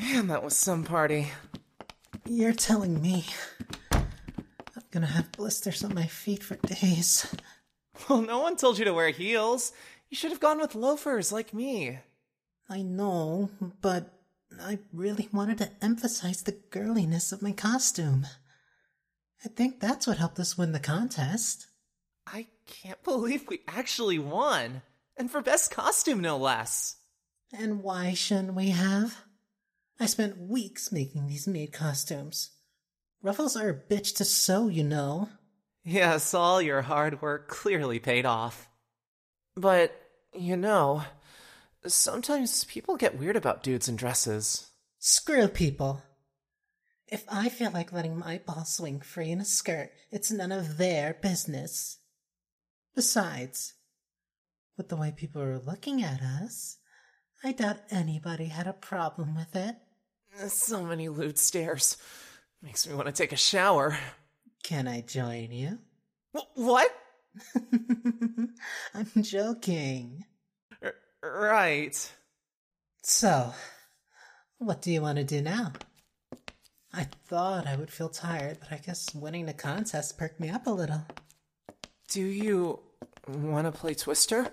Man, that was some party. You're telling me I'm gonna have blisters on my feet for days. Well, no one told you to wear heels. You should have gone with loafers like me. I know, but I really wanted to emphasize the girliness of my costume. I think that's what helped us win the contest. I can't believe we actually won. And for best costume, no less. And why shouldn't we have? I spent weeks making these maid costumes. Ruffles are a bitch to sew, you know. Yes, all your hard work clearly paid off. But, you know, sometimes people get weird about dudes in dresses. Screw people. If I feel like letting my ball swing free in a skirt, it's none of their business. Besides, with the way people are looking at us, I doubt anybody had a problem with it. So many lewd stares. Makes me want to take a shower. Can I join you? Wh- what? I'm joking. R- right. So, what do you want to do now? I thought I would feel tired, but I guess winning the contest perked me up a little. Do you want to play Twister?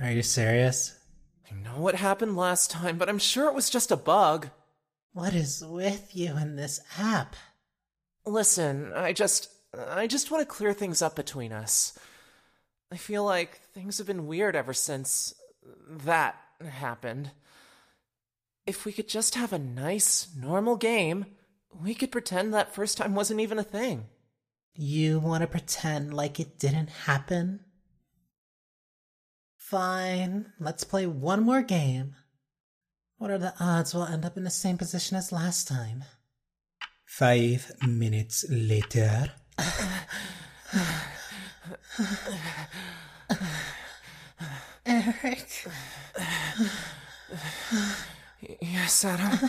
Are you serious? I know what happened last time, but I'm sure it was just a bug. What is with you in this app? Listen, I just. I just want to clear things up between us. I feel like things have been weird ever since that happened. If we could just have a nice, normal game, we could pretend that first time wasn't even a thing. You want to pretend like it didn't happen? Fine, let's play one more game. What are the odds we'll end up in the same position as last time? Five minutes later. Eric. Yes, Adam.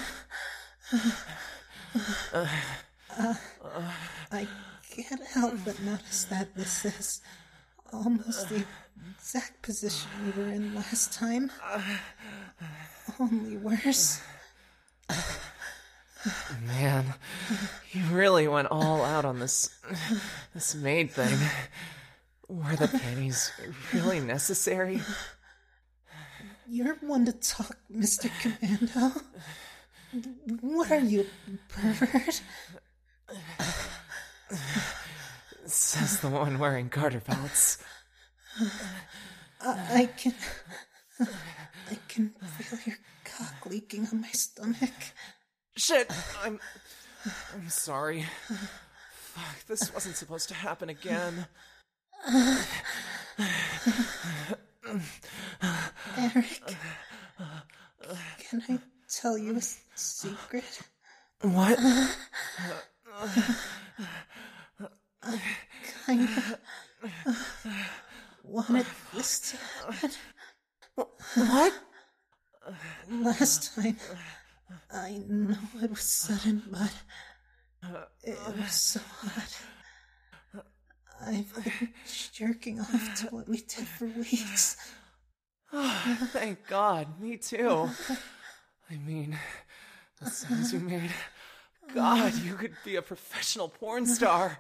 I can't help but notice that this is almost the exact position we were in last time. Only worse. Man, you really went all out on this this maid thing. Were the panties really necessary? You're one to talk, Mr. Commando. What are you, pervert? Says the one wearing garter belts. I, I can. I can feel your cock leaking on my stomach. Shit, I'm I'm sorry. Fuck, this wasn't supposed to happen again. Eric, can I tell you a secret? What? Kind of wanted this to. What? Last time, I know it was sudden, but it was so hot. I've been jerking off to what we did for weeks. Thank God, me too. I mean, the sounds you made. God, you could be a professional porn star.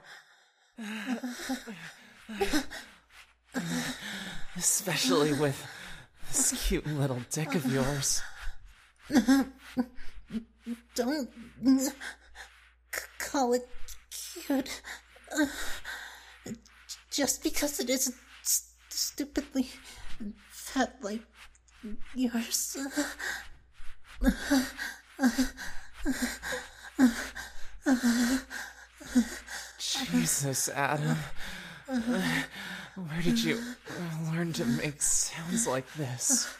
Especially with this cute little dick of yours. Don't c- call it cute. Uh, just because it isn't st- stupidly fat like yours. Jesus, Adam. Where did you learn to make sounds like this?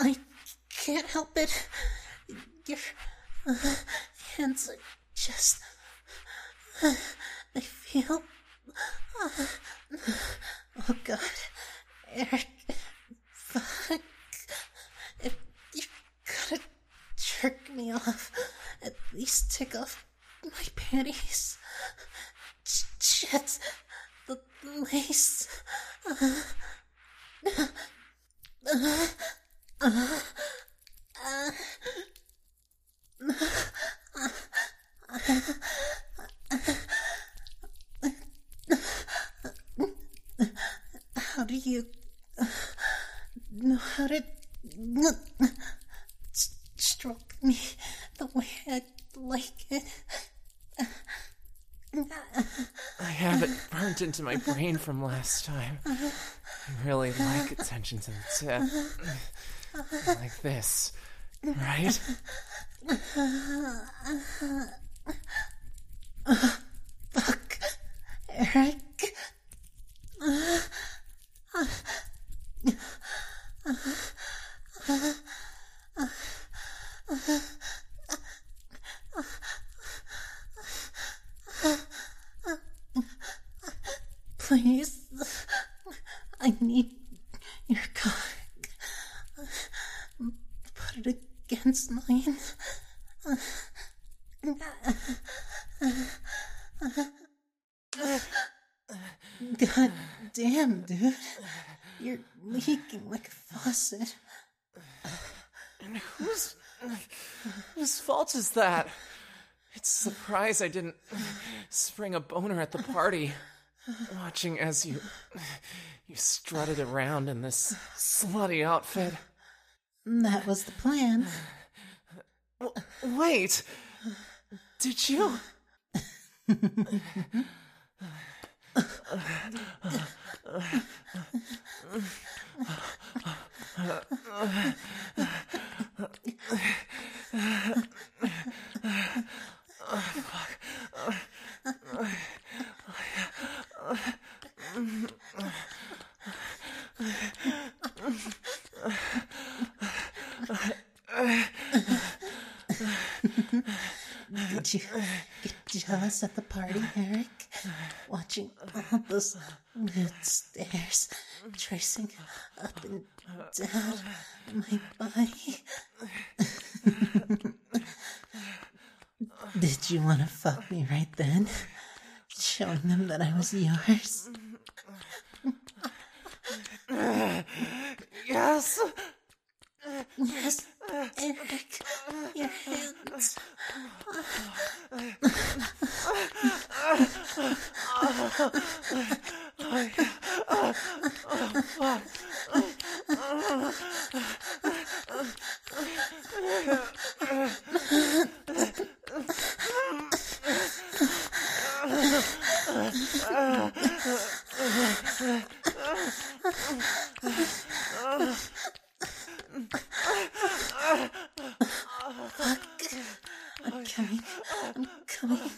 I can't help it. Your uh, hands are just. Uh, I feel. Uh, oh God, Eric, fuck! If you gotta jerk me off, at least take off my panties. Shit, the lace. How do you know how to stroke me the way I like it? I have it burnt into my brain from last time. Really like attention to the tip. Like this, right? Fuck, Eric. Please, I need your cock. Put it against mine. God damn, dude. You're leaking like a faucet. And whose, whose fault is that? It's a surprise I didn't spring a boner at the party. Watching as you you strutted around in this slutty outfit. That was the plan. W- wait, did you? Did you get jealous at the party, Eric? Watching all those good stares tracing up and down my body. Did you want to fuck me right then? Showing them that I was yours? Yes. Yes, Eric, your hands. I'm coming. I'm coming.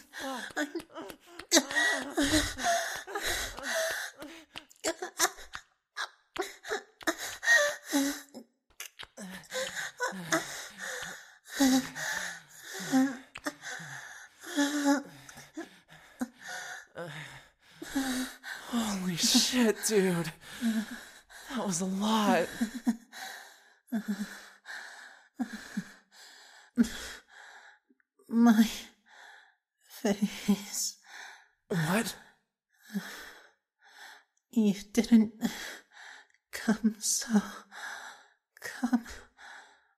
Holy shit, dude. That was a lot. My face. What? You didn't come so. Come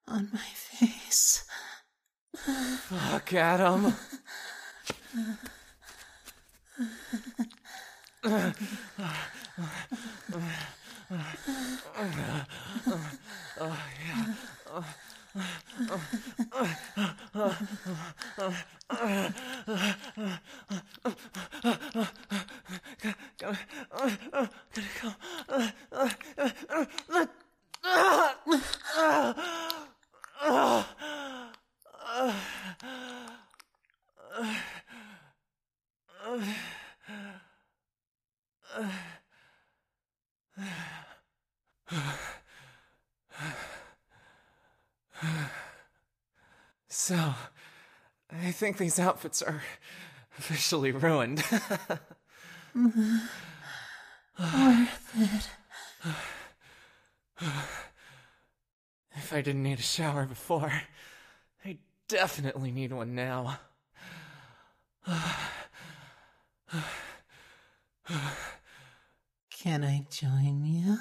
on my face. Fuck, Adam. Ugh. So, I think these outfits are officially ruined. if I didn't need a shower before, I definitely need one now. Can I join you?